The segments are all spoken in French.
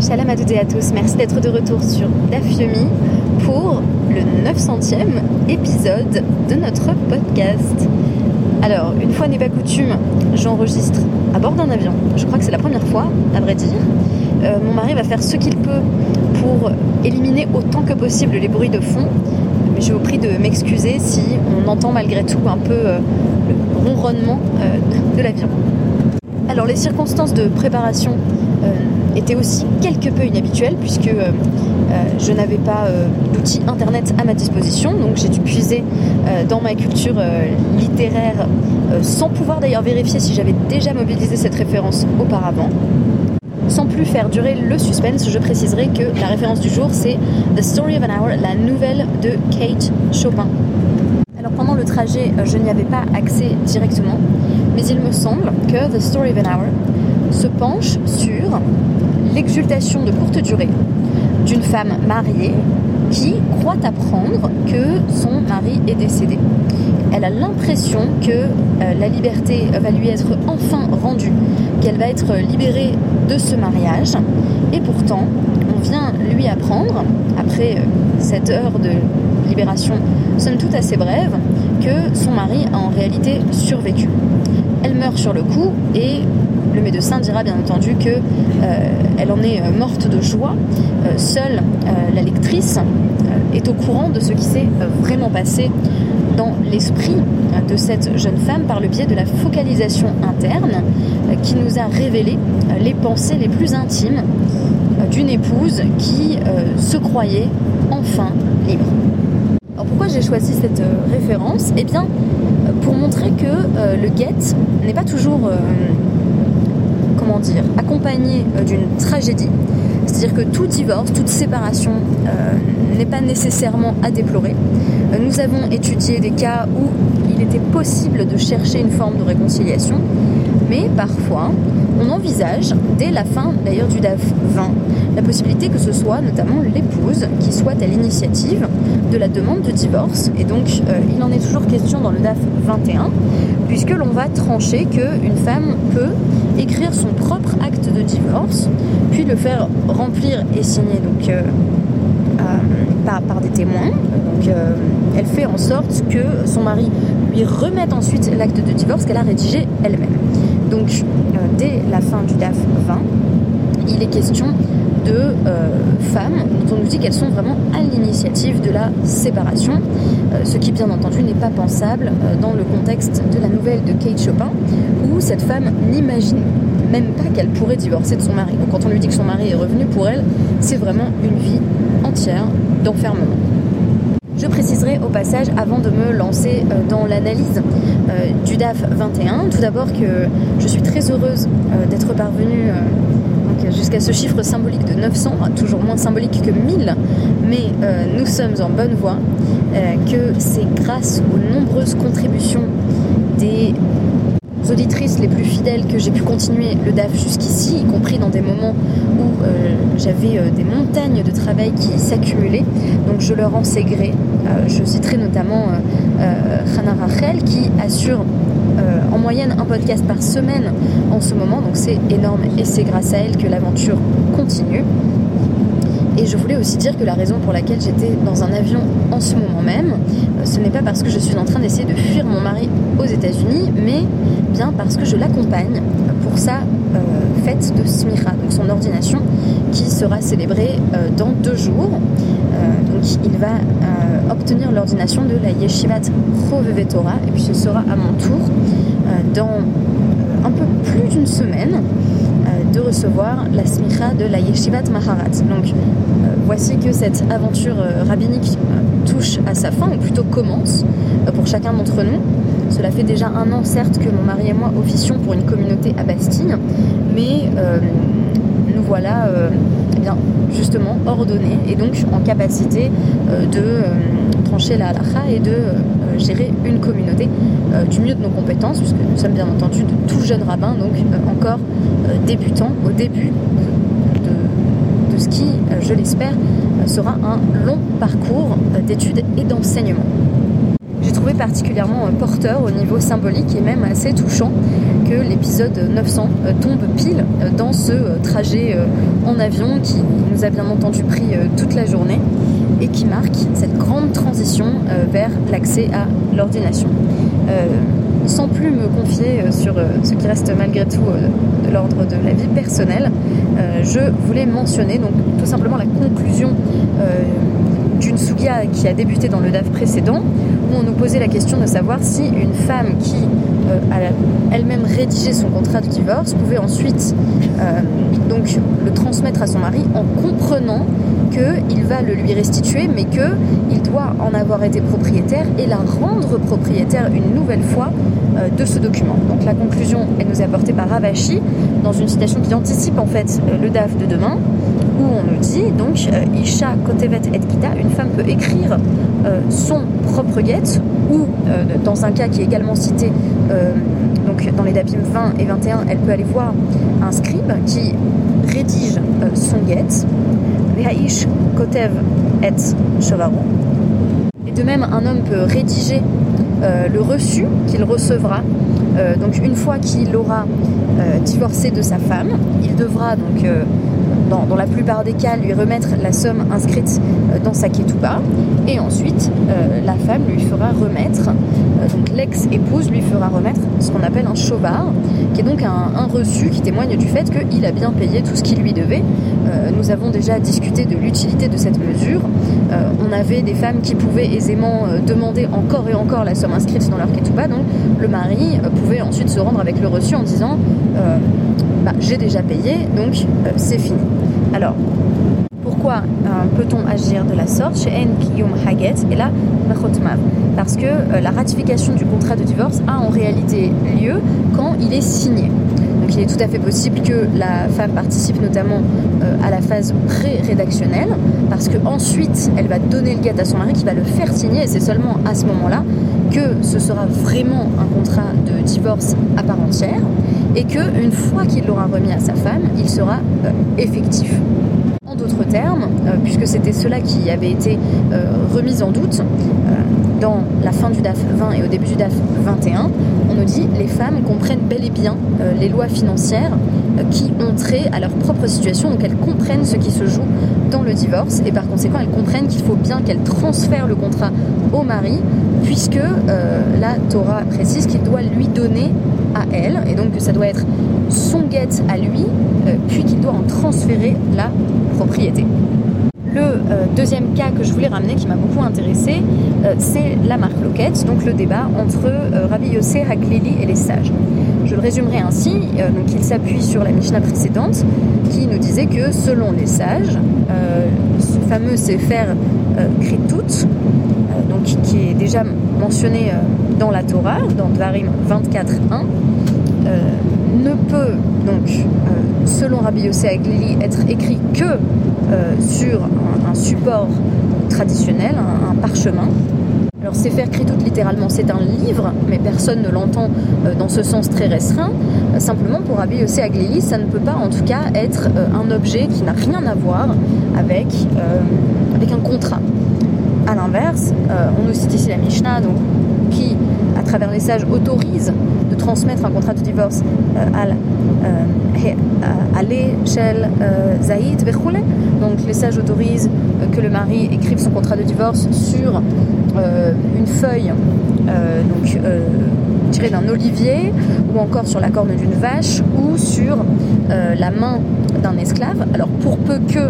Shalom à toutes et à tous, merci d'être de retour sur Dafyomi pour le 900e épisode de notre podcast. Alors, une fois n'est pas coutume, j'enregistre à bord d'un avion. Je crois que c'est la première fois, à vrai dire. Euh, mon mari va faire ce qu'il peut pour éliminer autant que possible les bruits de fond. Mais je vous prie de m'excuser si on entend malgré tout un peu euh, le ronronnement euh, de l'avion. Alors les circonstances de préparation étaient aussi quelque peu inhabituelles puisque je n'avais pas d'outils internet à ma disposition, donc j'ai dû puiser dans ma culture littéraire sans pouvoir d'ailleurs vérifier si j'avais déjà mobilisé cette référence auparavant. Sans plus faire durer le suspense, je préciserai que la référence du jour c'est The Story of an Hour, la nouvelle de Kate Chopin. Alors pendant le trajet, je n'y avais pas accès directement, mais il me semble que The Story of an Hour se penche sur l'exultation de courte durée d'une femme mariée qui croit apprendre que son mari est décédé. Elle a l'impression que euh, la liberté va lui être enfin rendue, qu'elle va être libérée de ce mariage. Et pourtant, on vient lui apprendre, après euh, cette heure de libération, somme toute assez brève, que son mari a en réalité survécu. Elle meurt sur le coup et le médecin dira bien entendu que euh, elle en est morte de joie. seule la lectrice est au courant de ce qui s'est vraiment passé dans l'esprit de cette jeune femme par le biais de la focalisation interne euh, qui nous a révélé euh, les pensées les plus intimes euh, d'une épouse qui se croyait enfin libre. Alors pourquoi j'ai choisi cette référence? Eh bien, pour montrer que le guet n'est pas toujours, dire, accompagné d'une tragédie. C'est-à-dire que tout divorce, toute séparation n'est pas nécessairement à déplorer. Nous avons étudié des cas où il était possible de chercher une forme de réconciliation, mais parfois on envisage, dès la fin d'ailleurs du DAF 20, la possibilité que ce soit notamment l'épouse qui soit à l'initiative de la demande de divorce. Et donc euh, il en est toujours question dans le DAF 21, puisque l'on va trancher qu'une femme peut écrire son propre acte de divorce, puis le faire remplir et signer donc, euh, par, par, des témoins. Donc euh, elle fait en sorte que son mari lui remette ensuite l'acte de divorce qu'elle a rédigé elle-même. Donc dès la fin du DAF 20, il est question de euh, femmes dont on nous dit qu'elles sont vraiment à l'initiative de la séparation, ce qui bien entendu n'est pas pensable dans le contexte de la nouvelle de Kate Chopin, où cette femme n'imagine même pas qu'elle pourrait divorcer de son mari. Donc quand on lui dit que son mari est revenu pour elle, c'est vraiment une vie entière d'enfermement. Je préciserai au passage, avant de me lancer euh, dans l'analyse euh, du DAF 21, tout d'abord que je suis très heureuse euh, d'être parvenue jusqu'à ce chiffre symbolique de 900, toujours moins symbolique que 1000, mais nous sommes en bonne voie, que c'est grâce aux nombreuses contributions des auditrices les plus fidèles que j'ai pu continuer le DAF jusqu'ici, y compris dans des moments où euh, j'avais euh, des montagnes de travail qui s'accumulaient. Donc je leur en sais gré. Euh, je citerai notamment Hannah Rachel qui assure en moyenne un podcast par semaine en ce moment. Donc c'est énorme et c'est grâce à elle que l'aventure continue. Et je voulais aussi dire que la raison pour laquelle j'étais dans un avion en ce moment même, euh, ce n'est pas parce que je suis en train d'essayer de fuir mon mari aux États-Unis, mais bien parce que je l'accompagne pour sa euh, de Smicha, donc son ordination, qui sera célébrée euh, dans deux jours. donc il va obtenir l'ordination de la Yeshivat Choveve et puis ce sera à mon tour dans un peu plus d'une semaine de recevoir la smicha de la Yeshivat Maharat. Donc euh, voici que cette aventure euh, rabbinique euh, touche à sa fin, ou plutôt commence pour chacun d'entre nous. Cela fait déjà un an certes que mon mari et moi officions pour une communauté à Bastille, mais nous voilà eh bien, justement ordonnés et donc en capacité de trancher la halakha et de gérer une communauté du mieux de nos compétences, puisque nous sommes bien entendu de tout jeunes rabbins, donc encore débutant au début de, ce qui, euh, je l'espère, euh, sera un long parcours euh, d'études et d'enseignement. Trouvé particulièrement porteur au niveau symbolique et même assez touchant que l'épisode 900 tombe pile dans ce trajet en avion qui nous a bien entendu pris toute la journée et qui marque cette grande transition vers l'accès à l'ordination. sans plus me confier sur ce qui reste malgré tout de l'ordre de la vie personnelle, je voulais mentionner donc tout simplement la conclusion qui a débuté dans le DAF précédent, où on nous posait la question de savoir si une femme qui euh, a elle-même rédigé son contrat de divorce pouvait ensuite euh, le transmettre à son mari en comprenant qu'il va le lui restituer, mais qu'il doit en avoir été propriétaire et la rendre propriétaire une nouvelle fois euh, de ce document. Donc la conclusion, elle nous est apportée par Ravashi dans une citation qui anticipe en fait le DAF de demain où on nous dit donc euh, Isha Kotevet et Kita, une femme peut écrire euh, son propre guette, ou euh, dans un cas qui est également cité donc dans les Dabim 20 et 21, elle peut aller voir un scribe qui rédige son guette. Veha'ish Kotev et. Et de même, un homme peut rédiger le reçu qu'il recevra. donc une fois qu'il aura divorcé de sa femme, il devra donc dans, la plupart des cas, lui remettre la somme inscrite euh, dans sa ketouba. Et ensuite, euh, la femme lui fera remettre, euh, donc l'ex-épouse lui fera remettre ce qu'on appelle un chauvard, qui est donc un, reçu qui témoigne du fait qu'il a bien payé tout ce qu'il lui devait. nous avons déjà discuté de l'utilité de cette mesure. on avait des femmes qui pouvaient aisément demander encore et encore la somme inscrite dans leur ketouba, donc le mari pouvait ensuite se rendre avec le reçu en disant bah, j'ai déjà payé, donc c'est fini. Alors, pourquoi euh, peut-on agir de la sorte chez En Kiyum Haget et là Parce que euh, la ratification du contrat de divorce a en réalité lieu quand il est signé. Donc il est tout à fait possible que la femme participe notamment euh, à la phase pré-rédactionnelle, parce qu'ensuite elle va donner le guet à son mari qui va le faire signer, et c'est seulement à ce moment-là que ce sera vraiment un contrat de divorce à part entière et qu'une fois qu'il l'aura remis à sa femme, il sera euh, effectif. En d'autres termes, euh, puisque c'était cela qui avait été euh, remis en doute, dans la fin du DAF 20 et au début du DAF 21, on nous dit les femmes comprennent bel et bien les lois financières qui ont trait à leur propre situation, donc elles comprennent ce qui se joue dans le divorce et par conséquent elles comprennent qu'il faut bien qu'elles transfèrent le contrat au mari puisque la Torah précise qu'il doit lui donner à elle, et donc que ça doit être son guette à lui, euh, puis qu'il doit en transférer la propriété. Le euh, deuxième cas que je voulais ramener, qui m'a beaucoup intéressé, euh, c'est la marque Loquette, donc le débat entre Rabbi Yossé, Haklili et les sages. Je le résumerai ainsi, donc il s'appuie sur la Mishnah précédente, qui nous disait que selon les sages, ce fameux Sefer Kritut, qui est déjà mentionné dans la Torah, dans Dvarim 24.1, euh, ne peut donc, euh, selon Rabbi Yossé Aglili, être écrit que euh, sur un, support traditionnel, un, parchemin. Alors c'est faire écrit tout littéralement, c'est un livre, mais personne ne l'entend dans ce sens très restreint. simplement pour Rabbi Yossé Aglili, ça ne peut pas en tout cas être un objet qui n'a rien à voir avec, avec un contrat. A l'inverse, on nous cite ici la Mishnah, qui, à travers les sages, autorise de transmettre un contrat de divorce euh, à, l'échelle euh, Zaïd, Donc les sages autorisent euh, que le mari écrive son contrat de divorce sur une feuille donc, tirée d'un olivier ou encore sur la corne d'une vache ou sur la main d'un esclave. Alors pour peu que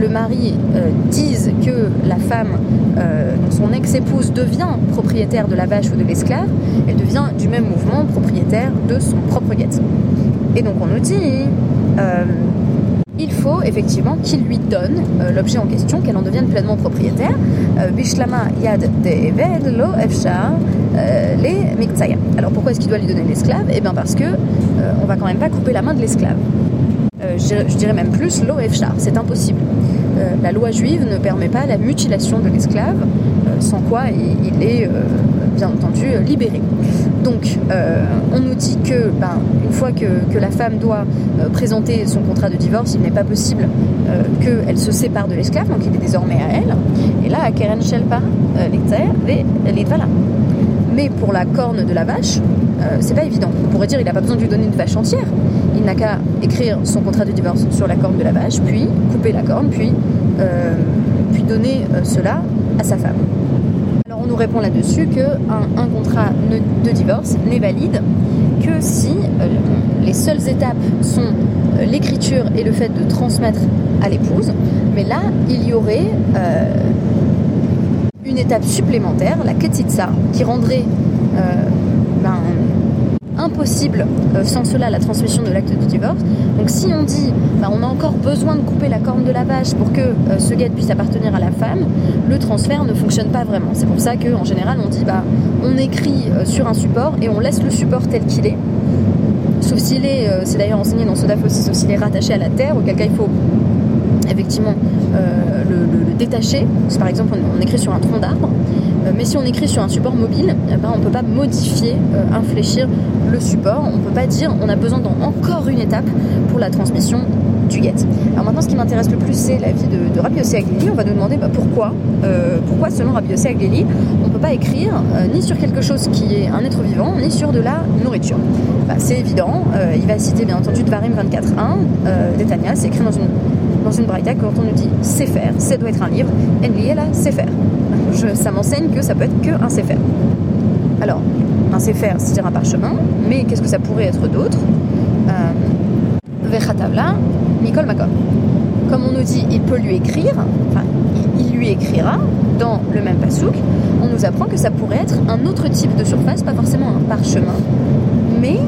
le mari euh, dise que la femme, euh, son ex-épouse, devient propriétaire de la vache ou de l'esclave, elle devient du même mouvement propriétaire de son propre guette. Et donc on nous dit, euh, il faut effectivement qu'il lui donne l'objet en question, qu'elle en devienne pleinement propriétaire. Yad de lo. Alors pourquoi est-ce qu'il doit lui donner l'esclave? Eh bien parce que on va quand même pas couper la main de l'esclave. Je, dirais même plus, lo efshar, c'est impossible. Euh, la loi juive ne permet pas la mutilation de l'esclave, euh, sans quoi il, est euh, bien entendu libéré. Donc, on nous dit que, ben, une fois que, la femme doit présenter son contrat de divorce, il n'est pas possible qu'elle se sépare de l'esclave, donc il est désormais à elle. Et là, à Keren Shelpa, Mais pour la corne de la vache, euh, c'est pas évident. On pourrait dire il n'a pas besoin de lui donner une vache entière. Il n'a qu'à écrire son contrat de divorce sur la corne de la vache, puis couper la corne, puis, euh, puis donner euh, cela à sa femme. Alors on nous répond là-dessus qu'un un contrat de divorce n'est valide que si les seules étapes sont l'écriture et le fait de transmettre à l'épouse, mais là il y aurait une étape supplémentaire, la ketitsa, qui rendrait ben, impossible euh, sans cela la transmission de l'acte de divorce. Donc si on dit bah, on a encore besoin de couper la corne de la vache pour que euh, ce guet puisse appartenir à la femme, le transfert ne fonctionne pas vraiment. C'est pour ça qu'en général on dit bah on écrit euh, sur un support et on laisse le support tel qu'il est. Sauf s'il est, c'est d'ailleurs enseigné dans ce DAF aussi, sauf s'il est rattaché à la terre, auquel cas il faut effectivement le, détacher. par exemple on écrit sur un tronc d'arbre, mais si on écrit sur un support mobile, eh ben, on ne peut pas modifier, euh, infléchir le support. On ne peut pas dire on a besoin d'encore une étape pour la transmission du get. Alors maintenant, ce qui m'intéresse le plus, c'est l'avis de, de Rabbi Yossi Aglili. On va nous demander bah, pourquoi, euh, pourquoi, selon Rabbi Yossi Aglili, on ne peut pas écrire ni sur quelque chose qui est un être vivant, ni sur de la nourriture. Bah, c'est évident. il va citer bien entendu Dvarim 24.1 d'Etania. C'est écrit dans une dans une quand on nous dit c'est faire, ça doit être un livre, Enli là, c'est faire ça m'enseigne que ça peut être que un Sefer. Alors, un Sefer, c'est-à-dire un parchemin, mais qu'est-ce que ça pourrait être d'autre? Euh, Vechatavla, Nicole Makom. Comme on nous dit, il peut lui écrire, enfin, il lui écrira dans le même pasouk, on nous apprend que ça pourrait être un autre type de surface, pas forcément un parchemin, mais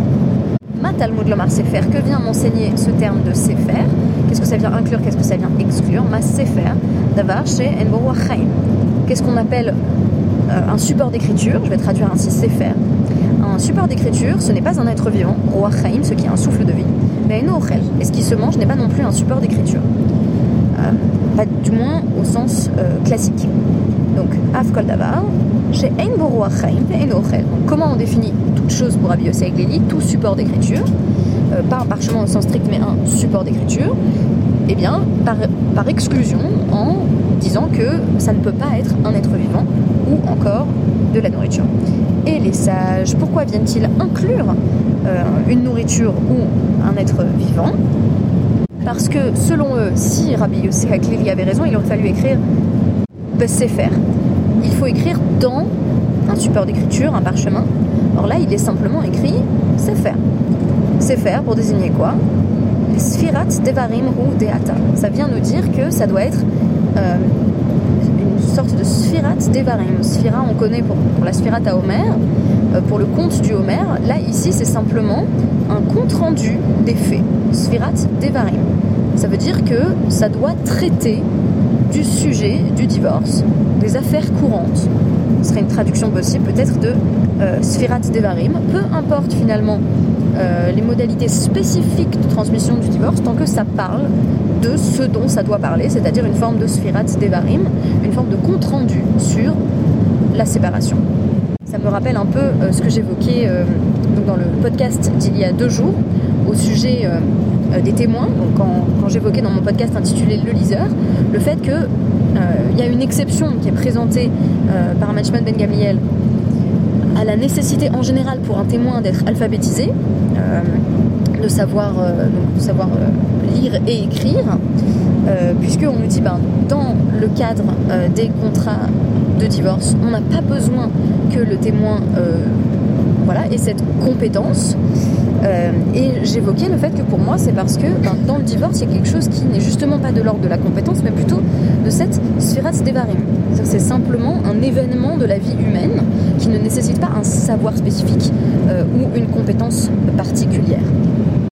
ma Talmud Lomar Sefer, que vient m'enseigner ce terme de Sefer Qu'est-ce que ça vient inclure? Qu'est-ce que ça vient exclure? Ma Sefer, d'avar chez Enbo Qu'est-ce qu'on appelle euh, un support d'écriture Je vais traduire ainsi Sefer. Un support d'écriture, ce n'est pas un être vivant, Roi ce qui est un souffle de vie, mais un ochel. Et ce qui se mange n'est pas non plus un support d'écriture. Euh, pas du moins au sens euh, classique. Donc, Afkol Davar, chez Ein Roi et Ochel. comment on définit toute chose pour Rabbi Yossi Tout support d'écriture, pas un parchemin au sens strict, mais un support d'écriture, eh bien, par, exclusion, en disant que ça ne peut pas être un être vivant ou encore de la nourriture. Et les sages, pourquoi viennent-ils inclure euh, une nourriture ou un être vivant? Parce que selon eux, si Rabbi Yossi Haklili avait raison, il aurait fallu écrire Sefer. Il faut écrire dans un support d'écriture, un parchemin. Or là, il est simplement écrit Sefer. Sefer pour désigner quoi? Sfirat Devarim ou Deata. Ça vient nous dire que ça doit être euh, une sorte de Sphirat Devarim. Sphira, on connaît pour, la Sphirat à Homer, euh, pour le conte du Homer. Là, ici, c'est simplement un compte rendu des faits. Sphirat Devarim. Ça veut dire que ça doit traiter du sujet du divorce, des affaires courantes. Ce serait une traduction possible peut-être de euh, Devarim. Peu importe finalement les modalités spécifiques de transmission du divorce, tant que ça parle de ce dont ça doit parler, c'est-à-dire une forme de sphirat devarim, une forme de compte-rendu sur la séparation. Ça me rappelle un peu euh, ce que j'évoquais euh, dans le podcast d'il y a deux jours au sujet euh, des témoins, quand, j'évoquais dans mon podcast intitulé Le liseur, le fait qu'il il y a une exception qui est présentée par Matchman Ben Gamliel la nécessité en général pour un témoin d'être alphabétisé, de savoir, de savoir lire et écrire, euh, puisqu'on nous dit ben, dans le cadre euh, des contrats de divorce, on n'a pas besoin que le témoin euh, voilà, ait cette compétence. Et j'évoquais le fait que pour moi, c'est parce que ben, dans le divorce, il y a quelque chose qui n'est justement pas de l'ordre de la compétence, mais plutôt de cette sphirat devarim. C'est simplement un événement de la vie humaine qui ne nécessite pas un savoir spécifique ou une compétence particulière.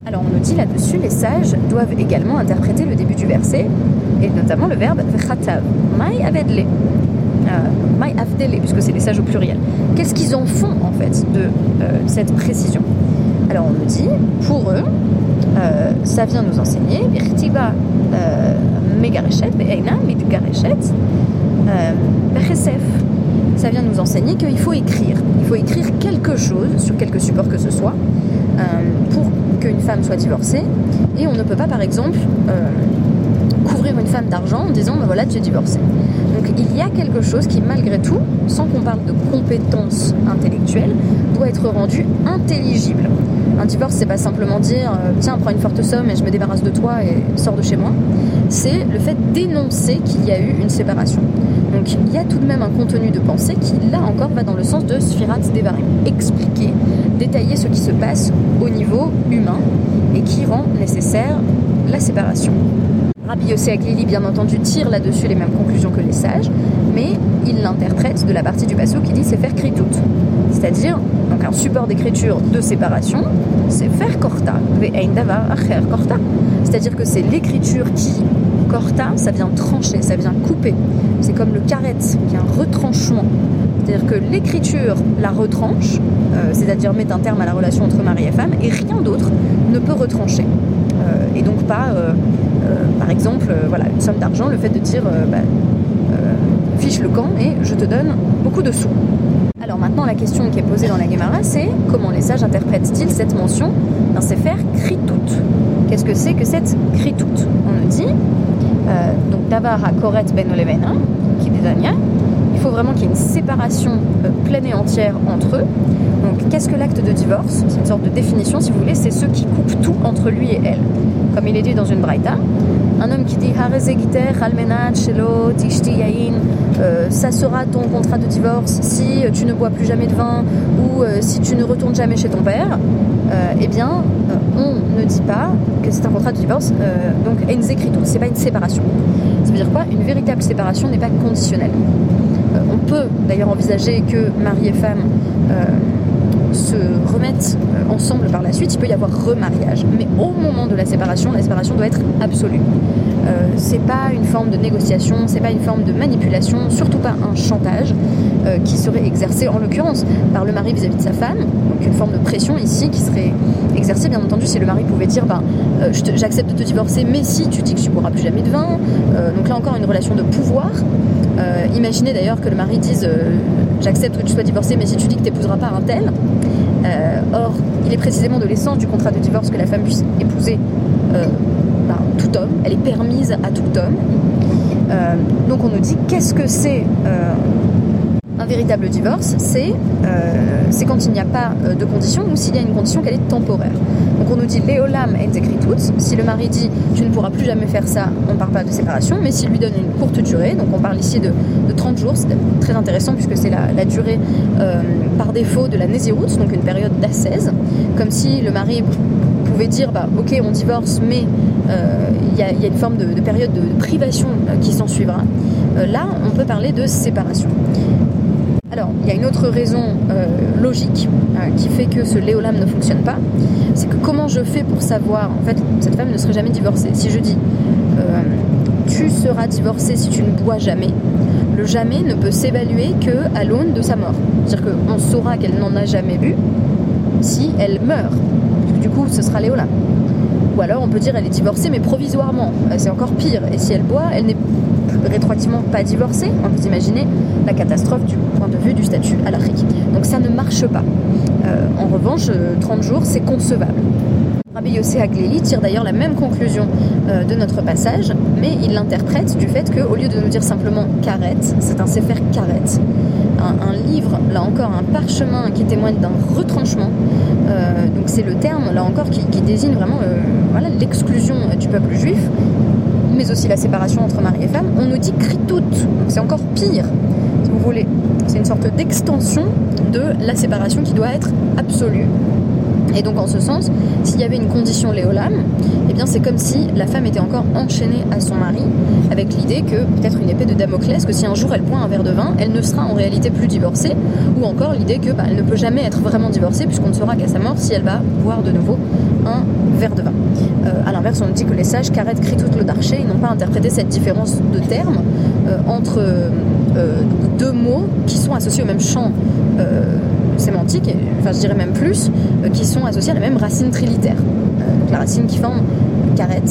Alors on nous dit là-dessus, les sages doivent également interpréter le début du verset, et notamment le verbe v'chatav, mai avedle, euh, avdele, puisque c'est les sages au pluriel. Qu'est-ce qu'ils en font en fait de euh, cette précision? Alors on nous dit, pour eux, euh, ça vient nous enseigner, midgarechet, bechesef. Ça vient nous enseigner qu'il faut écrire. Il faut écrire quelque chose sur quelque support que ce soit pour qu'une femme soit divorcée. Et on ne peut pas, par exemple, euh, couvrir une femme d'argent en disant ben voilà, tu es divorcée. Donc il y a quelque chose qui, malgré tout, sans qu'on parle de compétences intellectuelles, doit être rendu intelligible. Un divorce, c'est pas simplement dire euh, tiens, prends une forte somme et je me débarrasse de toi et sors de chez moi. C'est le fait d'énoncer qu'il y a eu une séparation. Donc il y a tout de même un contenu de pensée qui, là encore, va dans le sens de Sfirat Devarim. Expliquer, détailler ce qui se passe au niveau humain et qui rend nécessaire la séparation. Rabbi Yossi Aglili, bien entendu, tire là-dessus les mêmes conclusions que les sages, mais il l'interprète de la partie du passage qui dit c'est faire kritout. C'est-à-dire, donc un support d'écriture de séparation, c'est faire korta, korta. C'est-à-dire que c'est l'écriture qui, korta, ça vient trancher, ça vient couper. C'est comme le karet, qui est un retranchement. C'est-à-dire que l'écriture la retranche, euh, c'est-à-dire met un terme à la relation entre mari et femme, et rien d'autre ne peut retrancher. Euh, et donc pas, euh, par exemple, voilà, une somme d'argent, le fait de dire bah, fiche le camp et je te donne beaucoup de sous. Alors maintenant, la question qui est posée dans la Gemara, c'est comment les sages interprètent-ils cette mention dans Sefer Kritout Qu'est-ce que c'est que cette Kritout On nous dit, euh, donc Davar Koret Ben Olevena, qui il faut vraiment qu'il y ait une séparation euh, pleine et entière entre eux. Donc qu'est-ce que l'acte de divorce? C'est une sorte de définition, si vous voulez, c'est ce qui coupe tout entre lui et elle. Comme il est dit dans une braïta, un homme qui dit euh, ça sera ton contrat de divorce si tu ne bois plus jamais de vin ou euh, si tu ne retournes jamais chez ton père, euh, eh bien, on ne dit pas que c'est un contrat de divorce. donc, ce c'est pas une séparation. Ça veut dire quoi? Une véritable séparation n'est pas conditionnelle. on peut d'ailleurs envisager que mari et femme se remettent euh, ensemble par la suite, il peut y avoir remariage. Mais au moment de la séparation, la séparation doit être absolue. Euh, c'est pas une forme de négociation, c'est pas une forme de manipulation, surtout pas un chantage euh, qui serait exercé en l'occurrence par le mari vis-à-vis de sa femme. Donc une forme de pression ici qui serait exercée, bien entendu, si le mari pouvait dire ben, j'accepte de te divorcer, mais si tu dis que tu boiras plus jamais de vin. donc là encore une relation de pouvoir. Imaginez d'ailleurs que le mari dise j'accepte que tu sois divorcé, mais si tu dis que tu n'épouseras pas un tel. Euh, or, il est précisément de l'essence du contrat de divorce que la femme puisse épouser euh, ben, tout homme. Elle est permise à tout homme. Euh, donc on nous dit qu'est-ce que c'est un véritable divorce C'est quand il n'y a pas de condition ou s'il y a une condition qu'elle est temporaire. Donc on nous dit Léolam et toutes. Si le mari dit tu ne pourras plus jamais faire ça, on ne parle pas de séparation, mais s'il lui donne une courte durée, donc on parle ici de, 30 jours, c'est très intéressant puisque c'est la, durée euh, par défaut de la Nésiroute, donc une période d'assaise, comme si le mari pouvait dire bah, ok on divorce mais euh, il y, a une forme de, période de, privation euh, qui s'en suivra. là on peut parler de séparation. Alors, il y a une autre raison euh, logique euh, qui fait que ce léolam ne fonctionne pas. C'est que comment je fais pour savoir, en fait, cette femme ne serait jamais divorcée? Si je dis, euh, tu seras divorcée si tu ne bois jamais, le jamais ne peut s'évaluer que à l'aune de sa mort. C'est-à-dire qu'on saura qu'elle n'en a jamais bu si elle meurt. Du coup, ce sera léolam. Ou alors on peut dire elle est divorcée mais provisoirement. C'est encore pire. Et si elle boit, elle n'est rétroactivement pas divorcée. On peut imaginer la catastrophe du point de vue du statut à l'Afrique. Donc ça ne marche pas. Euh, en revanche, 30 euh, jours, c'est concevable. Rabbi Yossé Agleli tire d'ailleurs la même conclusion euh, de notre passage, mais il l'interprète du fait qu'au lieu de nous dire simplement karet, c'est un sefer karet, un, livre, là encore, un parchemin qui témoigne d'un retranchement. donc c'est le terme, là encore, qui, désigne vraiment l'exclusion du peuple juif mais aussi la séparation entre mari et femme, on nous dit kritout. Donc c'est encore pire, si vous voulez. C'est une sorte d'extension de la séparation qui doit être absolue. Et donc en ce sens, s'il y avait une condition léolam, eh bien c'est comme si la femme était encore enchaînée à son mari, avec l'idée que peut-être une épée de Damoclès, que si un jour elle boit un verre de vin, elle ne sera en réalité plus divorcée, ou encore l'idée que bah, elle ne peut jamais être vraiment divorcée puisqu'on ne saura qu'à sa mort si elle va boire de nouveau un verre de vin. Euh, a on dit que les sages Karet tout le darché, ils n'ont pas interprété cette différence de termes euh, entre euh, deux mots qui sont associés au même champ sémantique, enfin je dirais même plus, qui sont associés à la même racine trilitaire. la racine qui forme Karet,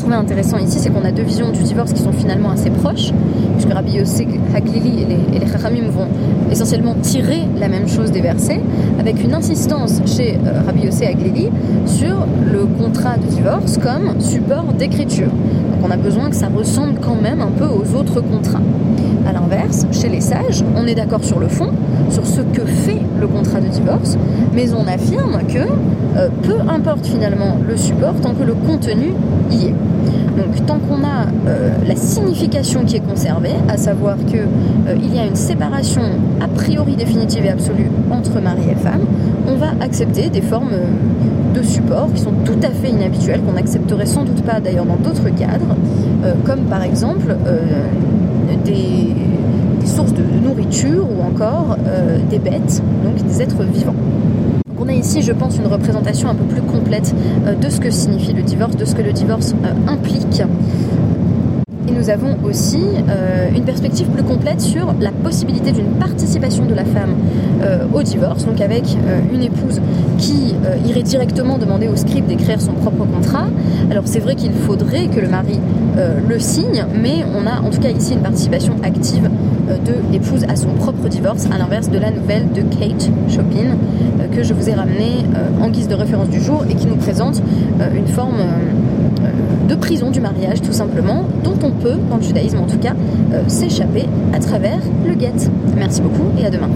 trouvé intéressant ici, c'est qu'on a deux visions du divorce qui sont finalement assez proches, puisque Rabbi Yosef Haglili et les, et vont essentiellement tirer la même chose des versets, avec une insistance chez euh, Rabbi Yosef Haglili sur le contrat de divorce comme support d'écriture. Donc on a besoin que ça ressemble quand même un peu aux autres contrats. Chez les sages, on est d'accord sur le fond, sur ce que fait le contrat de divorce, mais on affirme que euh, peu importe finalement le support tant que le contenu y est. Donc tant qu'on a euh, la signification qui est conservée, à savoir qu'il euh, y a une séparation a priori définitive et absolue entre mari et femme, on va accepter des formes de support qui sont tout à fait inhabituelles, qu'on n'accepterait sans doute pas d'ailleurs dans d'autres cadres, comme par exemple des, sources de, nourriture ou encore euh, des bêtes, donc des êtres vivants. on a ici, je pense, une représentation un peu plus complète euh, de ce que signifie le divorce, de ce que le divorce euh, implique et nous avons aussi une perspective plus complète sur la possibilité d'une participation de la femme au divorce, donc avec une épouse qui irait directement demander au scribe d'écrire son propre contrat. Alors c'est vrai qu'il faudrait que le mari le signe, mais on a en tout cas ici une participation active de l'épouse à son propre divorce, à l'inverse de la nouvelle de Kate Chopin que je vous ai ramenée en guise de référence du jour et qui nous présente une forme de prison du mariage tout simplement, dont on peut, dans le judaïsme en tout cas, euh, s'échapper à travers le guet. Merci beaucoup et à demain.